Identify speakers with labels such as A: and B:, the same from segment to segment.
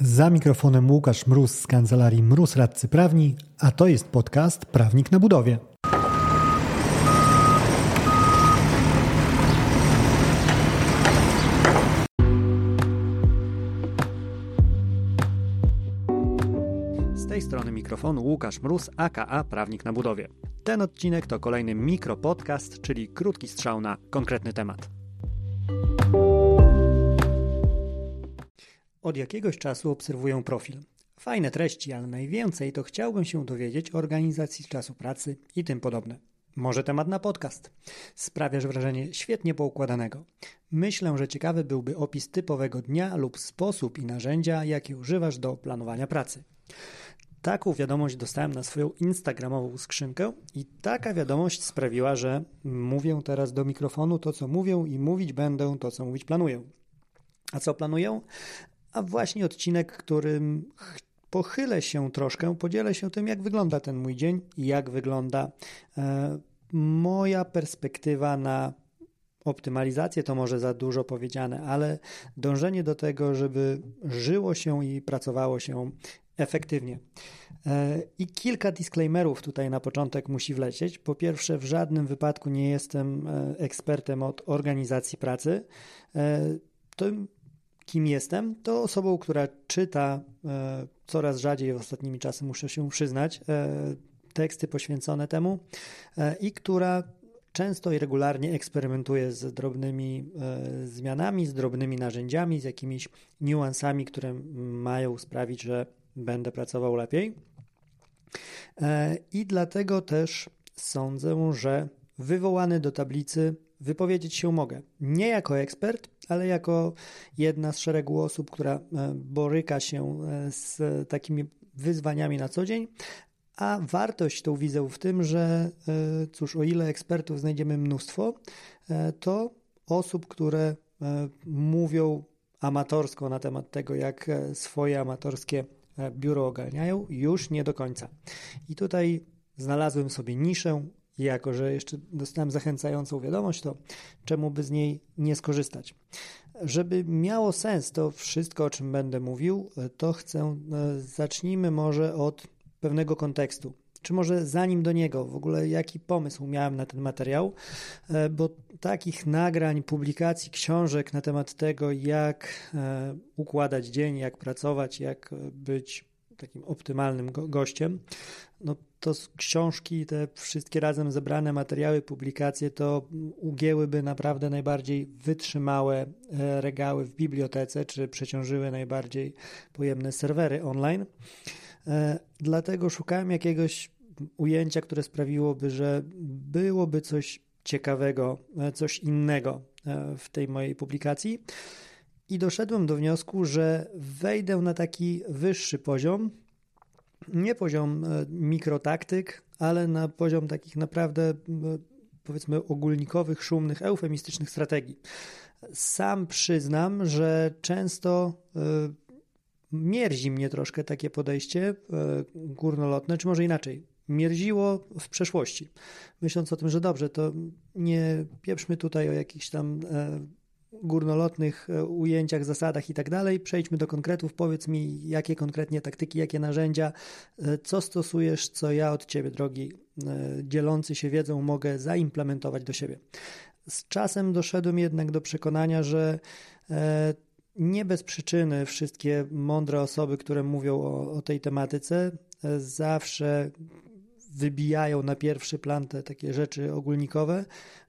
A: Za mikrofonem Łukasz Mróz z kancelarii Mróz Radcy Prawni, a to jest podcast Prawnik na budowie. Z tej strony mikrofonu Łukasz Mróz, aka Prawnik na budowie. Ten odcinek to kolejny mikropodcast, czyli krótki strzał na konkretny temat. Od jakiegoś czasu obserwuję profil. Fajne treści, ale najwięcej to chciałbym się dowiedzieć o organizacji czasu pracy i tym podobne. Może temat na podcast. Sprawiasz wrażenie świetnie poukładanego. Myślę, że ciekawy byłby opis typowego dnia lub sposób i narzędzia, jakie używasz do planowania pracy. Taką wiadomość dostałem na swoją instagramową skrzynkę i taka wiadomość sprawiła, że mówię teraz do mikrofonu to, co mówię i mówić będę to, co mówić planuję. A co planuję? A właśnie odcinek, którym pochylę się troszkę, podzielę się tym, jak wygląda ten mój dzień i jak wygląda e, moja perspektywa na optymalizację. To może za dużo powiedziane, ale dążenie do tego, żeby żyło się i pracowało się efektywnie. E, I kilka disclaimerów tutaj na początek musi wlecieć. Po pierwsze, w żadnym wypadku nie jestem e, ekspertem od organizacji pracy. To kim jestem, to osobą, która czyta e, coraz rzadziej w ostatnimi czasy, muszę się przyznać, e, teksty poświęcone temu e, i która często i regularnie eksperymentuje z drobnymi zmianami, z drobnymi narzędziami, z jakimiś niuansami, które mają sprawić, że będę pracował lepiej. I dlatego też sądzę, że wywołany do tablicy wypowiedzieć się mogę. Nie jako ekspert, ale jako jedna z szeregu osób, która e, boryka się e, z takimi wyzwaniami na co dzień, a wartość tą widzę w tym, że e, cóż, o ile ekspertów znajdziemy mnóstwo, to osób, które mówią amatorsko na temat tego, jak swoje amatorskie biuro ogarniają, już nie do końca. I tutaj znalazłem sobie niszę, jako, że jeszcze dostałem zachęcającą wiadomość, to czemu by z niej nie skorzystać? Żeby miało sens to wszystko, o czym będę mówił, to chcę, e, zacznijmy może od pewnego kontekstu. Czy może zanim do niego, w ogóle jaki pomysł miałem na ten materiał, e, bo takich nagrań, publikacji, książek na temat tego, jak e, układać dzień, jak pracować, jak być takim optymalnym go gościem, no to książki, te wszystkie razem zebrane materiały, publikacje, to ugięłyby naprawdę najbardziej wytrzymałe e, regały w bibliotece, czy przeciążyły najbardziej pojemne serwery online. E, dlatego szukałem jakiegoś ujęcia, które sprawiłoby, że byłoby coś ciekawego, e, coś innego w tej mojej publikacji. I doszedłem do wniosku, że wejdę na taki wyższy poziom, nie poziom e, mikrotaktyk, ale na poziom takich naprawdę e, powiedzmy ogólnikowych, szumnych, eufemistycznych strategii. Sam przyznam, że często e, mierzi mnie troszkę takie podejście górnolotne, czy może inaczej. Mierziło w przeszłości. Myśląc o tym, że dobrze, to nie pieprzmy tutaj o jakichś tam górnolotnych e, ujęciach, zasadach i tak dalej. Przejdźmy do konkretów. Powiedz mi, jakie konkretnie taktyki, jakie narzędzia, e, co stosujesz, co ja od ciebie, drogi e, dzielący się wiedzą, mogę zaimplementować do siebie. Z czasem doszedłem jednak do przekonania, że nie bez przyczyny wszystkie mądre osoby, które mówią o, o tej tematyce, zawsze wybijają na pierwszy plan te takie rzeczy ogólnikowe,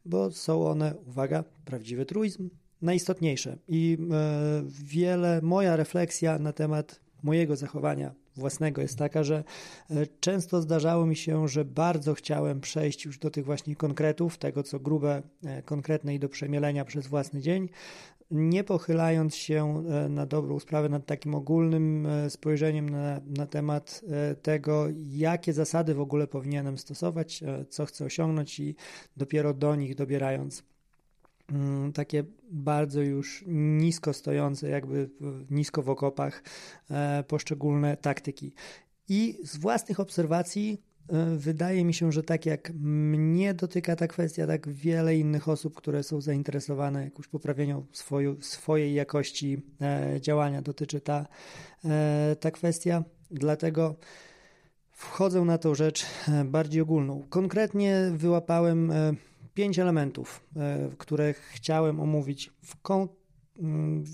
A: bo są one, uwaga, prawdziwy truizm, najistotniejsze. I e, wiele, moja refleksja na temat mojego zachowania własnego jest taka, że e, często zdarzało mi się, że bardzo chciałem przejść już do tych właśnie konkretów, tego co grube, e, konkretne i do przemielenia przez własny dzień, nie pochylając się na dobrą sprawę nad takim ogólnym spojrzeniem na, na temat tego, jakie zasady w ogóle powinienem stosować, co chcę osiągnąć i dopiero do nich dobierając takie bardzo już nisko stojące, jakby nisko w okopach e, poszczególne taktyki. I z własnych obserwacji wydaje mi się, że tak jak mnie dotyka ta kwestia, tak wiele innych osób, które są zainteresowane jakąś poprawieniem swoju, swojej jakości działania, dotyczy ta, ta kwestia. Dlatego wchodzę na tą rzecz bardziej ogólną. Konkretnie wyłapałem pięć elementów, które chciałem omówić w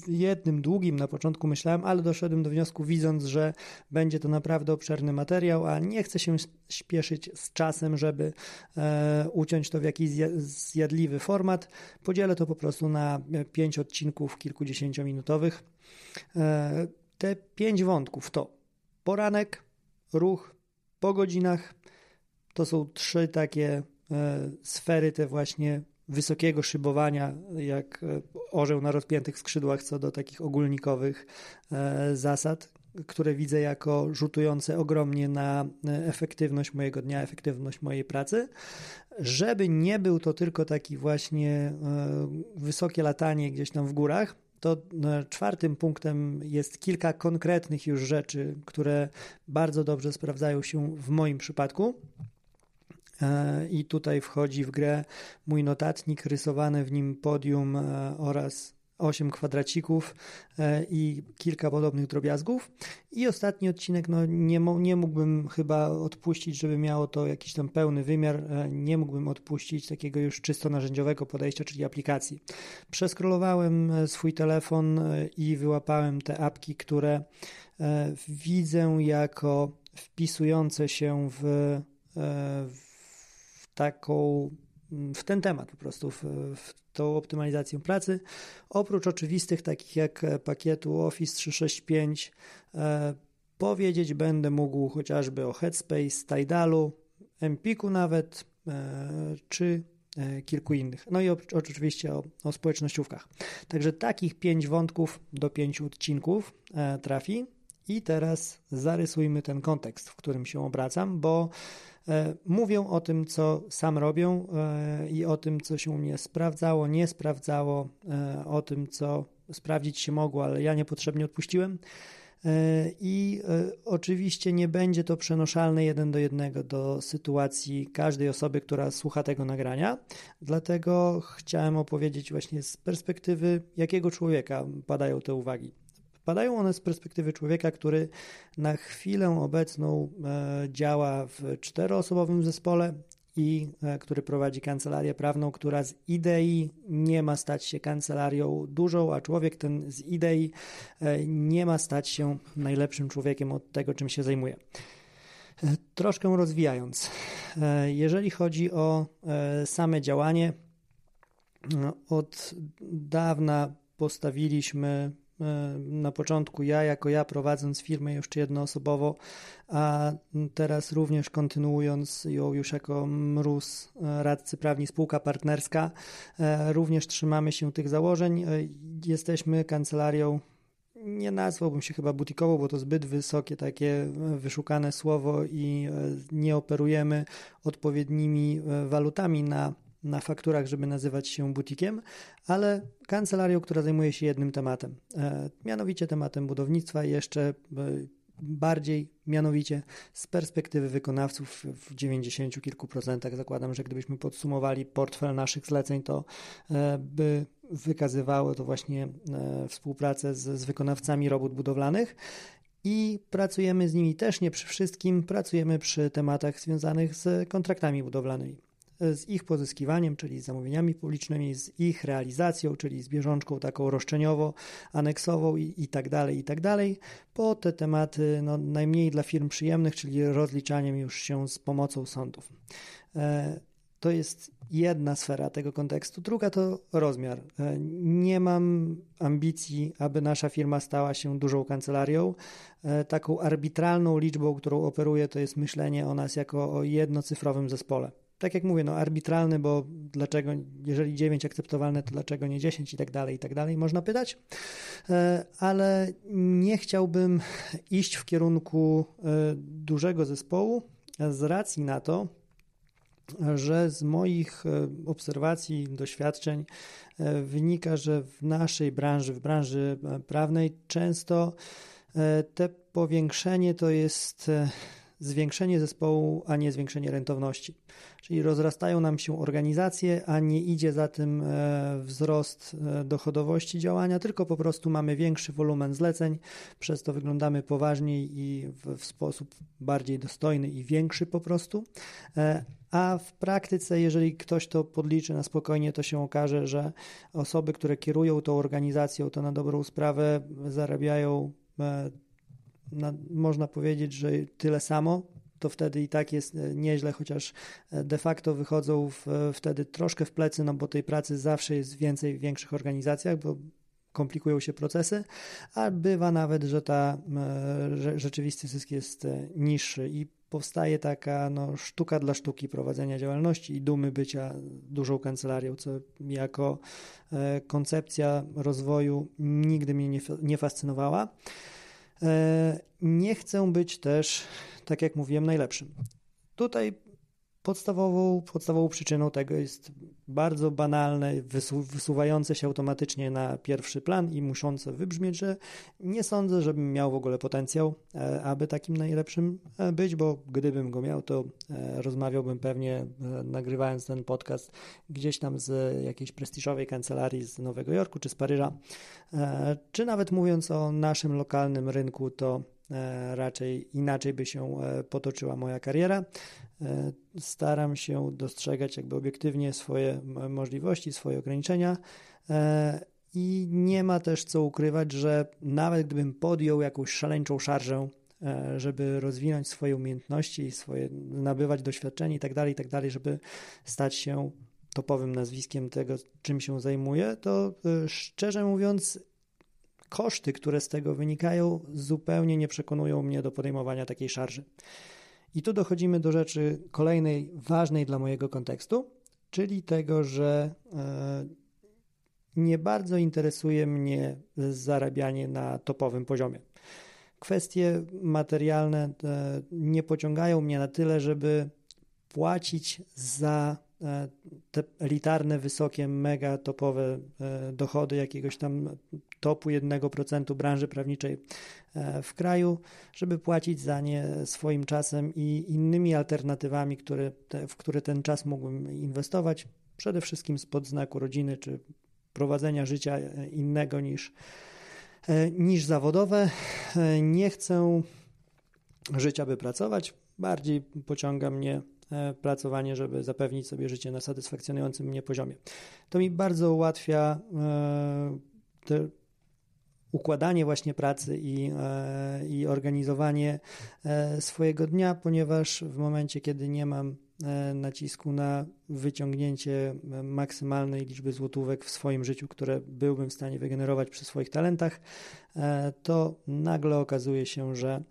A: jednym długim na początku myślałem, ale doszedłem do wniosku, widząc, że będzie to naprawdę obszerny materiał, a nie chcę się śpieszyć z czasem, żeby e, uciąć to w jakiś zjadliwy format. Podzielę to po prostu na pięć odcinków kilkudziesięciominutowych. E, te pięć wątków to poranek, ruch, po godzinach. To są trzy takie e, sfery, te właśnie wysokiego szybowania, jak e, orzeł na rozpiętych skrzydłach, co do takich ogólnikowych e, zasad, które widzę jako rzutujące ogromnie na e, efektywność mojego dnia, efektywność mojej pracy. Żeby nie był to tylko taki właśnie wysokie latanie gdzieś tam w górach, to czwartym punktem jest kilka konkretnych już rzeczy, które bardzo dobrze sprawdzają się w moim przypadku. E, I tutaj wchodzi w grę mój notatnik, rysowany w nim podium e, oraz 8 kwadracików e, i kilka podobnych drobiazgów. I ostatni odcinek, no nie, nie mógłbym chyba odpuścić, żeby miało to jakiś tam pełny wymiar. Nie mógłbym odpuścić takiego już czysto narzędziowego podejścia, czyli aplikacji. Przeskrolowałem swój telefon i wyłapałem te apki, które widzę jako wpisujące się w, w taką, w ten temat po prostu, w, w tą optymalizację pracy. Oprócz oczywistych, takich jak pakietu Office 365, e, powiedzieć będę mógł chociażby o Headspace, Tidalu, Empiku nawet, e, czy e, kilku innych. No i oczywiście o, o społecznościówkach. Także takich pięć wątków do pięciu odcinków e, trafi. I teraz zarysujmy ten kontekst, w którym się obracam, bo E, mówią o tym, co sam robią e, i o tym, co się nie sprawdzało, nie sprawdzało, e, o tym, co sprawdzić się mogło, ale ja niepotrzebnie odpuściłem. I oczywiście nie będzie to przenoszalne jeden do jednego do sytuacji każdej osoby, która słucha tego nagrania. Dlatego chciałem opowiedzieć właśnie z perspektywy jakiego człowieka padają te uwagi. Padają one z perspektywy człowieka, który na chwilę obecną e, działa w czteroosobowym zespole i e, który prowadzi kancelarię prawną, która z idei nie ma stać się kancelarią dużą, a człowiek ten z idei e, nie ma stać się najlepszym człowiekiem od tego, czym się zajmuje. Troszkę rozwijając, jeżeli chodzi o same działanie, od dawna postawiliśmy na początku ja, jako ja prowadząc firmę jeszcze jednoosobowo, a teraz również kontynuując ją już jako mróz e, radcy prawni, spółka partnerska, e, również trzymamy się tych założeń. Jesteśmy kancelarią nie nazwałbym się chyba butikową, bo to zbyt wysokie takie wyszukane słowo i nie operujemy odpowiednimi walutami na na fakturach, żeby nazywać się butikiem, ale kancelarią, która zajmuje się jednym tematem, e, mianowicie tematem budownictwa, jeszcze e, bardziej mianowicie z perspektywy wykonawców w 90 kilku procentach. Zakładam, że gdybyśmy podsumowali portfel naszych zleceń, to e, by wykazywało to właśnie współpracę z, z wykonawcami robót budowlanych i pracujemy z nimi też nie przy wszystkim, pracujemy przy tematach związanych z kontraktami budowlanymi z ich pozyskiwaniem, czyli z zamówieniami publicznymi, z ich realizacją, czyli z bieżączką taką roszczeniowo, aneksową i, i tak dalej, i tak dalej, po te tematy no, najmniej dla firm przyjemnych, czyli rozliczaniem już się z pomocą sądów. E, to jest jedna sfera tego kontekstu. Druga to rozmiar. E, nie mam ambicji, aby nasza firma stała się dużą kancelarią. E, taką arbitralną liczbą, którą operuję, to jest myślenie o nas jako o jednocyfrowym zespole tak jak mówię, no arbitralny, bo dlaczego, jeżeli 9 akceptowalne, to dlaczego nie 10 i tak dalej, i tak dalej, można pytać. E, ale nie chciałbym iść w kierunku e, dużego zespołu z racji na to, że z moich e, obserwacji, doświadczeń wynika, że w naszej branży, w branży prawnej często te powiększenie to jest zwiększenie zespołu, a nie zwiększenie rentowności. Czyli rozrastają nam się organizacje, a nie idzie za tym e, wzrost e, dochodowości działania, tylko po prostu mamy większy wolumen zleceń, przez to wyglądamy poważniej i w, sposób bardziej dostojny i większy po prostu. E, a w praktyce, jeżeli ktoś to podliczy na spokojnie, to się okaże, że osoby, które kierują tą organizacją, to na dobrą sprawę zarabiają na, można powiedzieć, że tyle samo, to wtedy i tak jest e, nieźle, chociaż e, de facto wychodzą w, e, wtedy troszkę w plecy, no bo tej pracy zawsze jest więcej w większych organizacjach, bo komplikują się procesy, a bywa nawet, że ta że rzeczywisty zysk jest niższy i powstaje taka no, sztuka dla sztuki prowadzenia działalności i dumy bycia dużą kancelarią, co jako koncepcja rozwoju nigdy mnie nie, nie fascynowała. E, nie chcę być też, tak jak mówiłem, najlepszym. Tutaj podstawową, podstawową przyczyną tego jest bardzo banalne, wysu, wysuwające się automatycznie na pierwszy plan i muszące wybrzmieć, że nie sądzę, żebym miał w ogóle potencjał, e, aby takim najlepszym e, być, bo gdybym go miał, to rozmawiałbym pewnie, nagrywając ten podcast gdzieś tam z jakiejś prestiżowej kancelarii z Nowego Jorku czy z Paryża, czy nawet mówiąc o naszym lokalnym rynku, to E, raczej inaczej by się e, potoczyła moja kariera. E, staram się dostrzegać jakby obiektywnie swoje możliwości, swoje ograniczenia i nie ma też co ukrywać, że nawet gdybym podjął jakąś szaleńczą szarżę, żeby rozwinąć swoje umiejętności, swoje, nabywać doświadczenie itd., tak itd., tak żeby stać się topowym nazwiskiem tego, czym się zajmuję, to szczerze mówiąc, koszty, które z tego wynikają, zupełnie nie przekonują mnie do podejmowania takiej szarży. I tu dochodzimy do rzeczy kolejnej ważnej dla mojego kontekstu, czyli tego, że e, nie bardzo interesuje mnie zarabianie na topowym poziomie. Kwestie materialne e, nie pociągają mnie na tyle, żeby płacić za te elitarne, wysokie, mega topowe e, dochody jakiegoś tam topu 1% branży prawniczej e, w kraju, żeby płacić za nie swoim czasem i innymi alternatywami, które, w które ten czas mógłbym inwestować, przede wszystkim spod znaku rodziny czy prowadzenia życia innego niż, niż zawodowe. Nie chcę życia, by pracować. Bardziej pociąga mnie E, pracowanie, żeby zapewnić sobie życie na satysfakcjonującym mnie poziomie. To mi bardzo ułatwia e, te układanie właśnie pracy i, e, i organizowanie swojego dnia, ponieważ w momencie, kiedy nie mam E, nacisku na wyciągnięcie e, maksymalnej liczby złotówek w swoim życiu, które byłbym w stanie wygenerować przy swoich talentach, e, to nagle okazuje się, że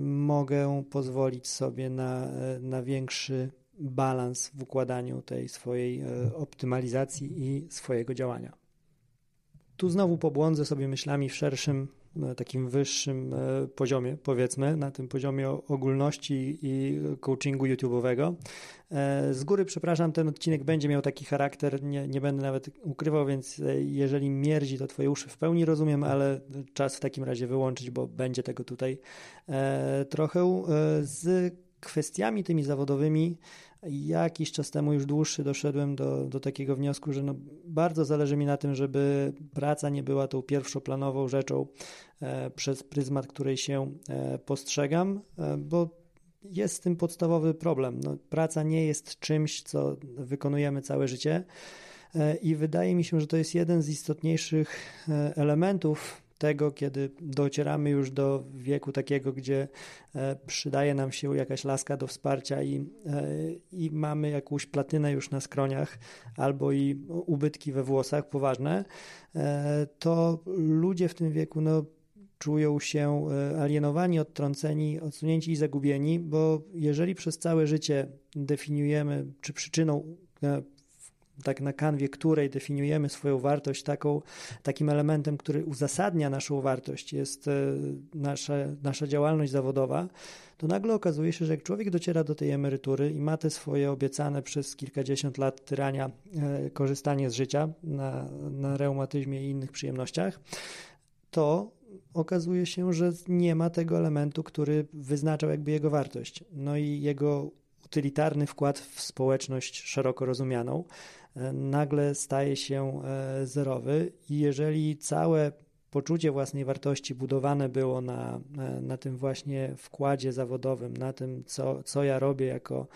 A: mogę pozwolić sobie na, na większy balans w układaniu tej swojej optymalizacji i swojego działania. Tu znowu pobłądzę sobie myślami w szerszym takim wyższym e, poziomie, powiedzmy, na tym poziomie ogólności i coachingu YouTube'owego. E, z góry przepraszam, ten odcinek będzie miał taki charakter, nie, nie będę nawet ukrywał, więc e, jeżeli mierdzi, to twoje uszy w pełni rozumiem, ale czas w takim razie wyłączyć, bo będzie tego tutaj trochę. Z kwestiami tymi zawodowymi jakiś czas temu, już dłuższy, doszedłem do, do takiego wniosku, że no bardzo zależy mi na tym, żeby praca nie była tą pierwszoplanową rzeczą e, przez pryzmat, której się e, postrzegam, e, bo jest z tym podstawowy problem. No, praca nie jest czymś, co wykonujemy całe życie. E, I wydaje mi się, że to jest jeden z istotniejszych e, elementów tego, kiedy docieramy już do wieku takiego, gdzie e, przydaje nam się jakaś laska do wsparcia i, e, i mamy jakąś platynę już na skroniach albo i ubytki we włosach poważne, e, to ludzie w tym wieku no, czują się alienowani, odtrąceni, odsunięci i zagubieni, bo jeżeli przez całe życie definiujemy, czy przyczyną tak na kanwie której definiujemy swoją wartość taką, takim elementem, który uzasadnia naszą wartość, jest e, nasza, nasza działalność zawodowa, to nagle okazuje się, że jak człowiek dociera do tej emerytury i ma te swoje obiecane przez kilkadziesiąt lat tyrania e, korzystanie z życia na, na reumatyzmie i innych przyjemnościach, to okazuje się, że nie ma tego elementu, który wyznaczał jakby jego wartość. No i jego utylitarny wkład w społeczność szeroko rozumianą nagle staje się e, zerowy i jeżeli całe poczucie własnej wartości budowane było na, e, na tym właśnie wkładzie zawodowym, na tym, co, co ja robię jako,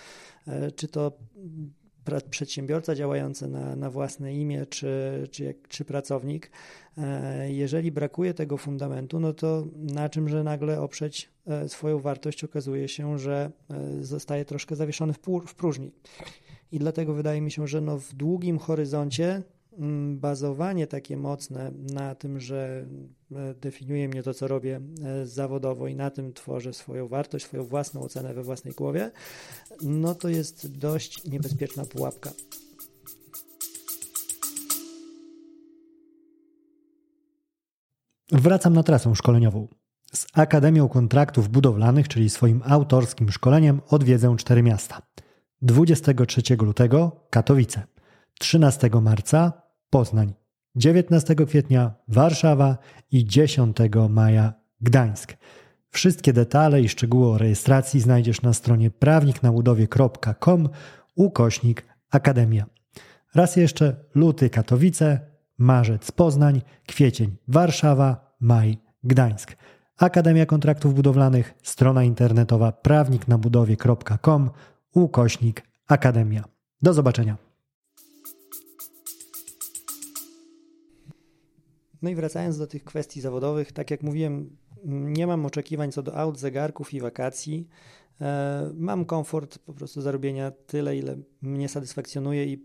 A: czy to przedsiębiorca działający na, na własne imię, czy, czy, czy pracownik, jeżeli brakuje tego fundamentu, no to na czymże nagle oprzeć E, swoją wartość, okazuje się, że e, zostaje troszkę zawieszony w próżni. I dlatego wydaje mi się, że no w długim horyzoncie mm, bazowanie takie mocne na tym, że e, definiuje mnie to, co robię zawodowo i na tym tworzę swoją wartość, swoją własną ocenę we własnej głowie, no to jest dość niebezpieczna pułapka.
B: Wracam na trasę szkoleniową. Z Akademią Kontraktów Budowlanych, czyli swoim autorskim szkoleniem, odwiedzę cztery miasta. 23 lutego Katowice, 13 marca Poznań, 19 kwietnia Warszawa i 10 maja Gdańsk. Wszystkie detale i szczegóły o rejestracji znajdziesz na stronie prawniknabudowie.com ukośnik Akademia. Raz jeszcze luty Katowice, marzec Poznań, kwiecień Warszawa, maj Gdańsk. Akademia Kontraktów Budowlanych, strona internetowa prawniknabudowie.com, ukośnik Akademia. Do zobaczenia.
A: No i wracając do tych kwestii zawodowych, tak jak mówiłem, nie mam oczekiwań co do aut, zegarków i wakacji. E, mam komfort po prostu zarobienia tyle, ile mnie satysfakcjonuje i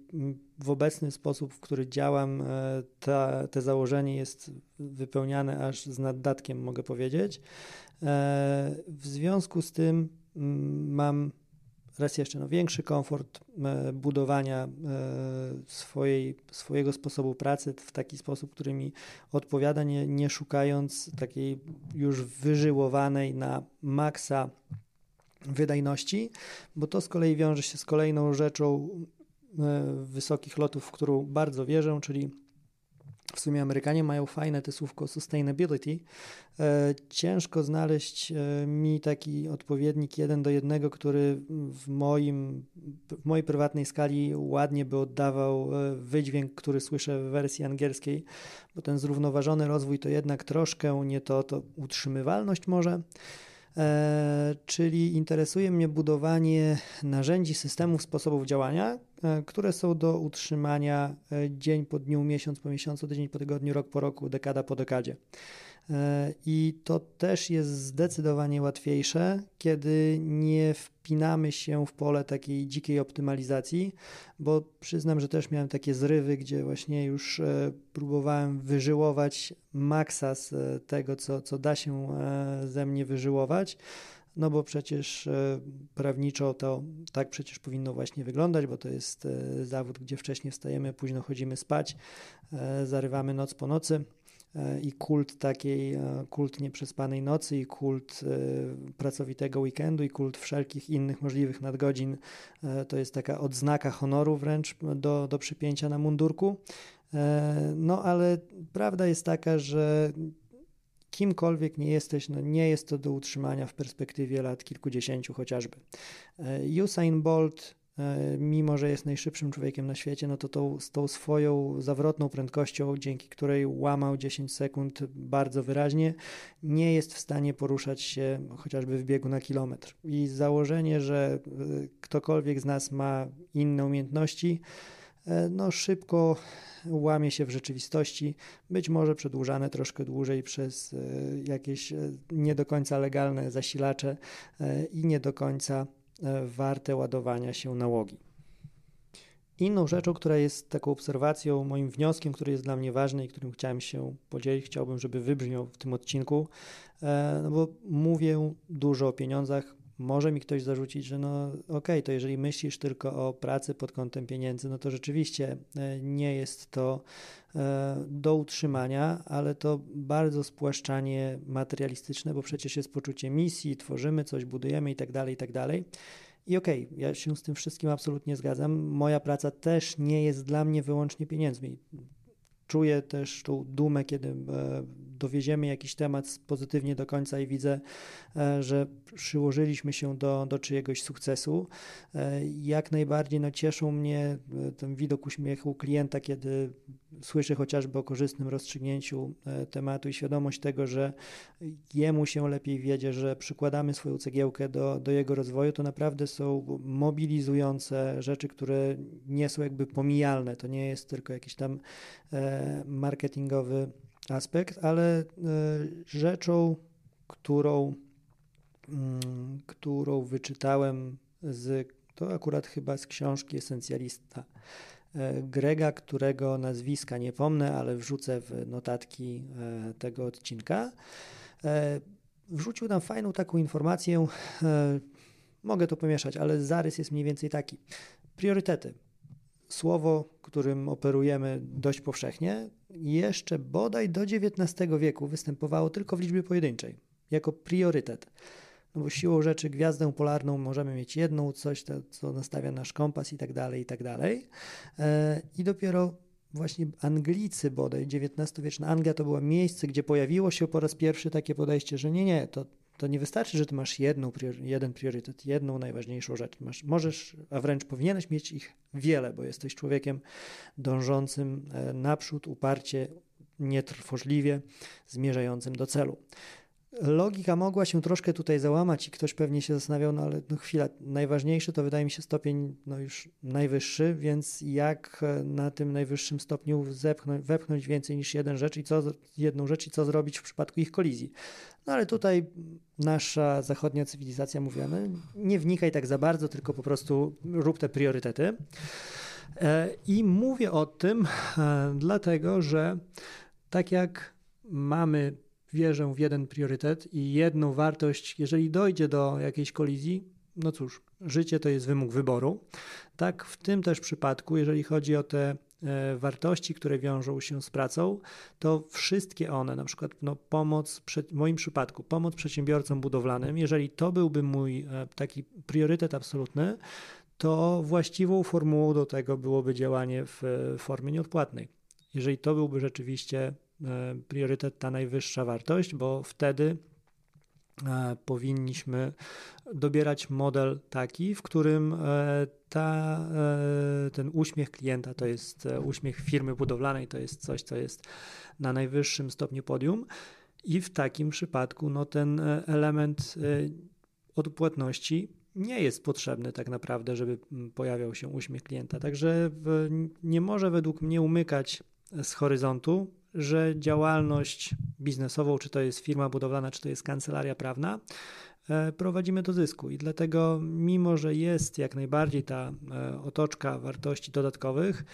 A: w obecny sposób, w który działam, e, ta, te założenie jest wypełniane aż z naddatkiem, mogę powiedzieć. E, w związku z tym mam raz jeszcze no, większy komfort budowania swojej, swojego sposobu pracy w taki sposób, który mi odpowiada, nie, nie szukając takiej już wyżyłowanej na maksa wydajności, bo to z kolei wiąże się z kolejną rzeczą e, wysokich lotów, w którą bardzo wierzę, czyli w sumie Amerykanie mają fajne te słówko sustainability. E, ciężko znaleźć e, mi taki odpowiednik jeden do jednego, który w, moim, w mojej prywatnej skali ładnie by oddawał wydźwięk, który słyszę w wersji angielskiej, bo ten zrównoważony rozwój to jednak troszkę nie to, to utrzymywalność może. E, czyli interesuje mnie budowanie narzędzi, systemów, sposobów działania, e, które są do utrzymania e, dzień po dniu, miesiąc po miesiącu, tydzień po tygodniu, rok po roku, dekada po dekadzie. E, I to też jest zdecydowanie łatwiejsze, kiedy nie wpinamy się w pole takiej dzikiej optymalizacji, bo przyznam, że też miałem takie zrywy, gdzie właśnie już e, próbowałem wyżyłować maksa z e, tego, co, co da się ze mnie wyżyłować. No bo przecież prawniczo to tak przecież powinno właśnie wyglądać, bo to jest zawód, gdzie wcześniej wstajemy, późno chodzimy spać, zarywamy noc po nocy i kult takiej, e, kult nieprzespanej nocy i kult e, pracowitego weekendu i kult wszelkich innych możliwych nadgodzin. E, to jest taka odznaka honoru wręcz do, do przypięcia na mundurku. No ale prawda jest taka, że kimkolwiek nie jesteś, no nie jest to do utrzymania w perspektywie lat kilkudziesięciu chociażby. Usain Bolt mimo że jest najszybszym człowiekiem na świecie, no to tą, z tą swoją zawrotną prędkością, dzięki której łamał 10 sekund bardzo wyraźnie, nie jest w stanie poruszać się chociażby w biegu na kilometr. I założenie, że e, ktokolwiek z nas ma inne umiejętności, e, no szybko łamie się w rzeczywistości, być może przedłużane troszkę dłużej przez jakieś nie do końca legalne zasilacze i nie do końca E, warte ładowania się nałogi. Inną rzeczą, która jest taką obserwacją, moim wnioskiem, który jest dla mnie ważny i którym chciałem się podzielić, chciałbym, żeby wybrzmiał w tym odcinku, e, no bo mówię dużo o pieniądzach. Może mi ktoś zarzucić, że no okej, okay, to jeżeli myślisz tylko o pracy pod kątem pieniędzy, no to rzeczywiście e, nie jest to do utrzymania, ale to bardzo spłaszczanie materialistyczne, bo przecież jest poczucie misji, tworzymy coś, budujemy i tak dalej, i tak dalej. I okej, okay, ja się z tym wszystkim absolutnie zgadzam. Moja praca też nie jest dla mnie wyłącznie pieniędzmi. Czuję też tą dumę, kiedy e, dowieziemy jakiś temat pozytywnie do końca i widzę, e, że przyłożyliśmy się do, do czyjegoś sukcesu. E, jak najbardziej no, cieszą mnie e, ten widok uśmiechu klienta, kiedy słyszy chociażby o korzystnym rozstrzygnięciu tematu i świadomość tego, że jemu się lepiej wiedzie, że przykładamy swoją cegiełkę do, do jego rozwoju, to naprawdę są mobilizujące rzeczy, które nie są jakby pomijalne. To nie jest tylko jakiś tam marketingowy aspekt, ale e, rzeczą, którą, mm, którą wyczytałem z, to akurat chyba z książki Esencjalista e, Grega, którego nazwiska nie pomnę, ale wrzucę w notatki e, tego odcinka. Wrzucił tam fajną taką informację, mogę to pomieszać, ale zarys jest mniej więcej taki. Priorytety słowo, którym operujemy dość powszechnie, jeszcze bodaj do XIX wieku występowało tylko w liczbie pojedynczej, jako priorytet. No bo siłą rzeczy gwiazdę polarną możemy mieć jedną, coś, to, co nastawia nasz kompas i tak dalej, i tak dalej. E, I dopiero właśnie Anglicy bodaj, XIX-wieczna Anglia to było miejsce, gdzie pojawiło się po raz pierwszy takie podejście, że nie, nie, to to nie wystarczy, że ty masz jedną, jeden priorytet, jedną najważniejszą rzecz. Masz, możesz, a wręcz powinieneś mieć ich wiele, bo jesteś człowiekiem dążącym e, naprzód, uparcie, nietrwożliwie, zmierzającym do celu. Logika mogła się troszkę tutaj załamać i ktoś pewnie się zastanawiał, no ale no chwila, najważniejszy to wydaje mi się stopień no już najwyższy, więc jak e, na tym najwyższym stopniu zepchnąć, wepchnąć więcej niż jeden rzecz i co, jedną rzecz i co zrobić w przypadku ich kolizji. No ale tutaj nasza zachodnia cywilizacja mówiła, no, nie wnikaj tak za bardzo, tylko po prostu rób te priorytety. E, I mówię o tym e, dlatego, że tak jak mamy wierzę w jeden priorytet i jedną wartość, jeżeli dojdzie do jakiejś kolizji, no cóż, życie to jest wymóg wyboru. Tak w tym też przypadku, jeżeli chodzi o te e, wartości, które wiążą się z pracą, to wszystkie one, na przykład no, pomoc, w moim przypadku, pomoc przedsiębiorcom budowlanym, jeżeli to byłby mój e, taki priorytet absolutny, to właściwą formułą do tego byłoby działanie w formie nieodpłatnej. Jeżeli to byłby rzeczywiście E, priorytet ta najwyższa wartość, bo wtedy e, powinniśmy dobierać model taki, w którym e, ta, ten uśmiech klienta to jest uśmiech firmy budowlanej, to jest coś, co jest na najwyższym stopniu podium. I w takim przypadku no, ten element odpłatności nie jest potrzebny tak naprawdę, żeby pojawiał się uśmiech klienta. Także nie może według mnie umykać z horyzontu że działalność biznesową, czy to jest firma budowlana, czy to jest kancelaria prawna, e, prowadzimy do zysku. I dlatego, mimo że jest jak najbardziej ta e, otoczka wartości dodatkowych,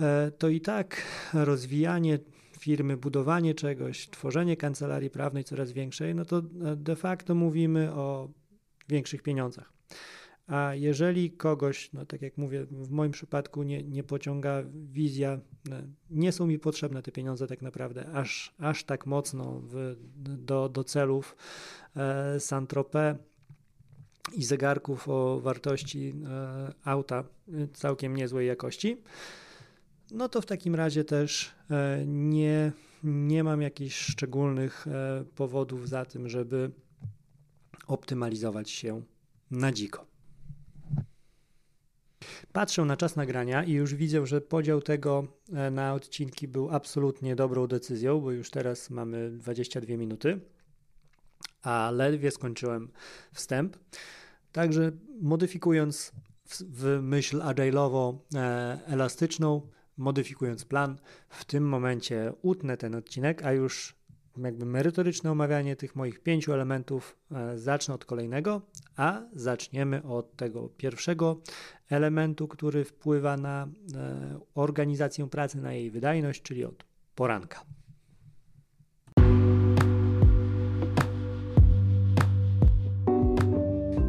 A: e, to i tak rozwijanie firmy, budowanie czegoś, tworzenie kancelarii prawnej coraz większej, no to de facto mówimy o większych pieniądzach. A jeżeli kogoś, no tak jak mówię, w moim przypadku nie, nie pociąga wizja, no, nie są mi potrzebne te pieniądze tak naprawdę aż, aż tak mocno w, do, do celów e, Saint-Tropez i zegarków o wartości e, auta całkiem niezłej jakości, no to w takim razie też e, nie, nie mam jakichś szczególnych e, powodów za tym, żeby optymalizować się na dziko. Patrzę na czas nagrania i już widzę, że podział tego e, na odcinki był absolutnie dobrą decyzją, bo już teraz mamy 22 minuty, a ledwie skończyłem wstęp. Także modyfikując w myśl agile'owo-elastyczną, modyfikując plan, w tym momencie utnę ten odcinek, a już jakby merytoryczne omawianie tych moich pięciu elementów e, zacznę od kolejnego, a zaczniemy od tego pierwszego elementu, który wpływa na e, organizację pracy, na jej wydajność, czyli od poranka.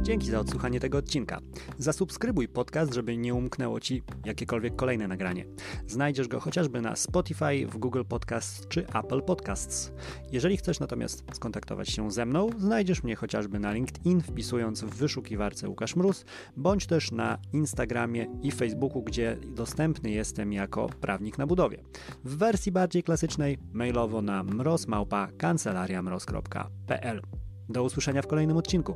A: Dzięki za odsłuchanie tego odcinka. Zasubskrybuj podcast, żeby nie umknęło Ci jakiekolwiek kolejne nagranie. Znajdziesz go chociażby na Spotify, w Google Podcasts czy Apple Podcasts. Jeżeli chcesz natomiast skontaktować się ze mną, znajdziesz mnie chociażby na LinkedIn, wpisując w wyszukiwarce Łukasz Mróz, bądź też na Instagramie i Facebooku, gdzie dostępny jestem jako prawnik na budowie. W wersji bardziej klasycznej mailowo na mrozmałpa kancelariamroz.pl. Do usłyszenia w kolejnym odcinku.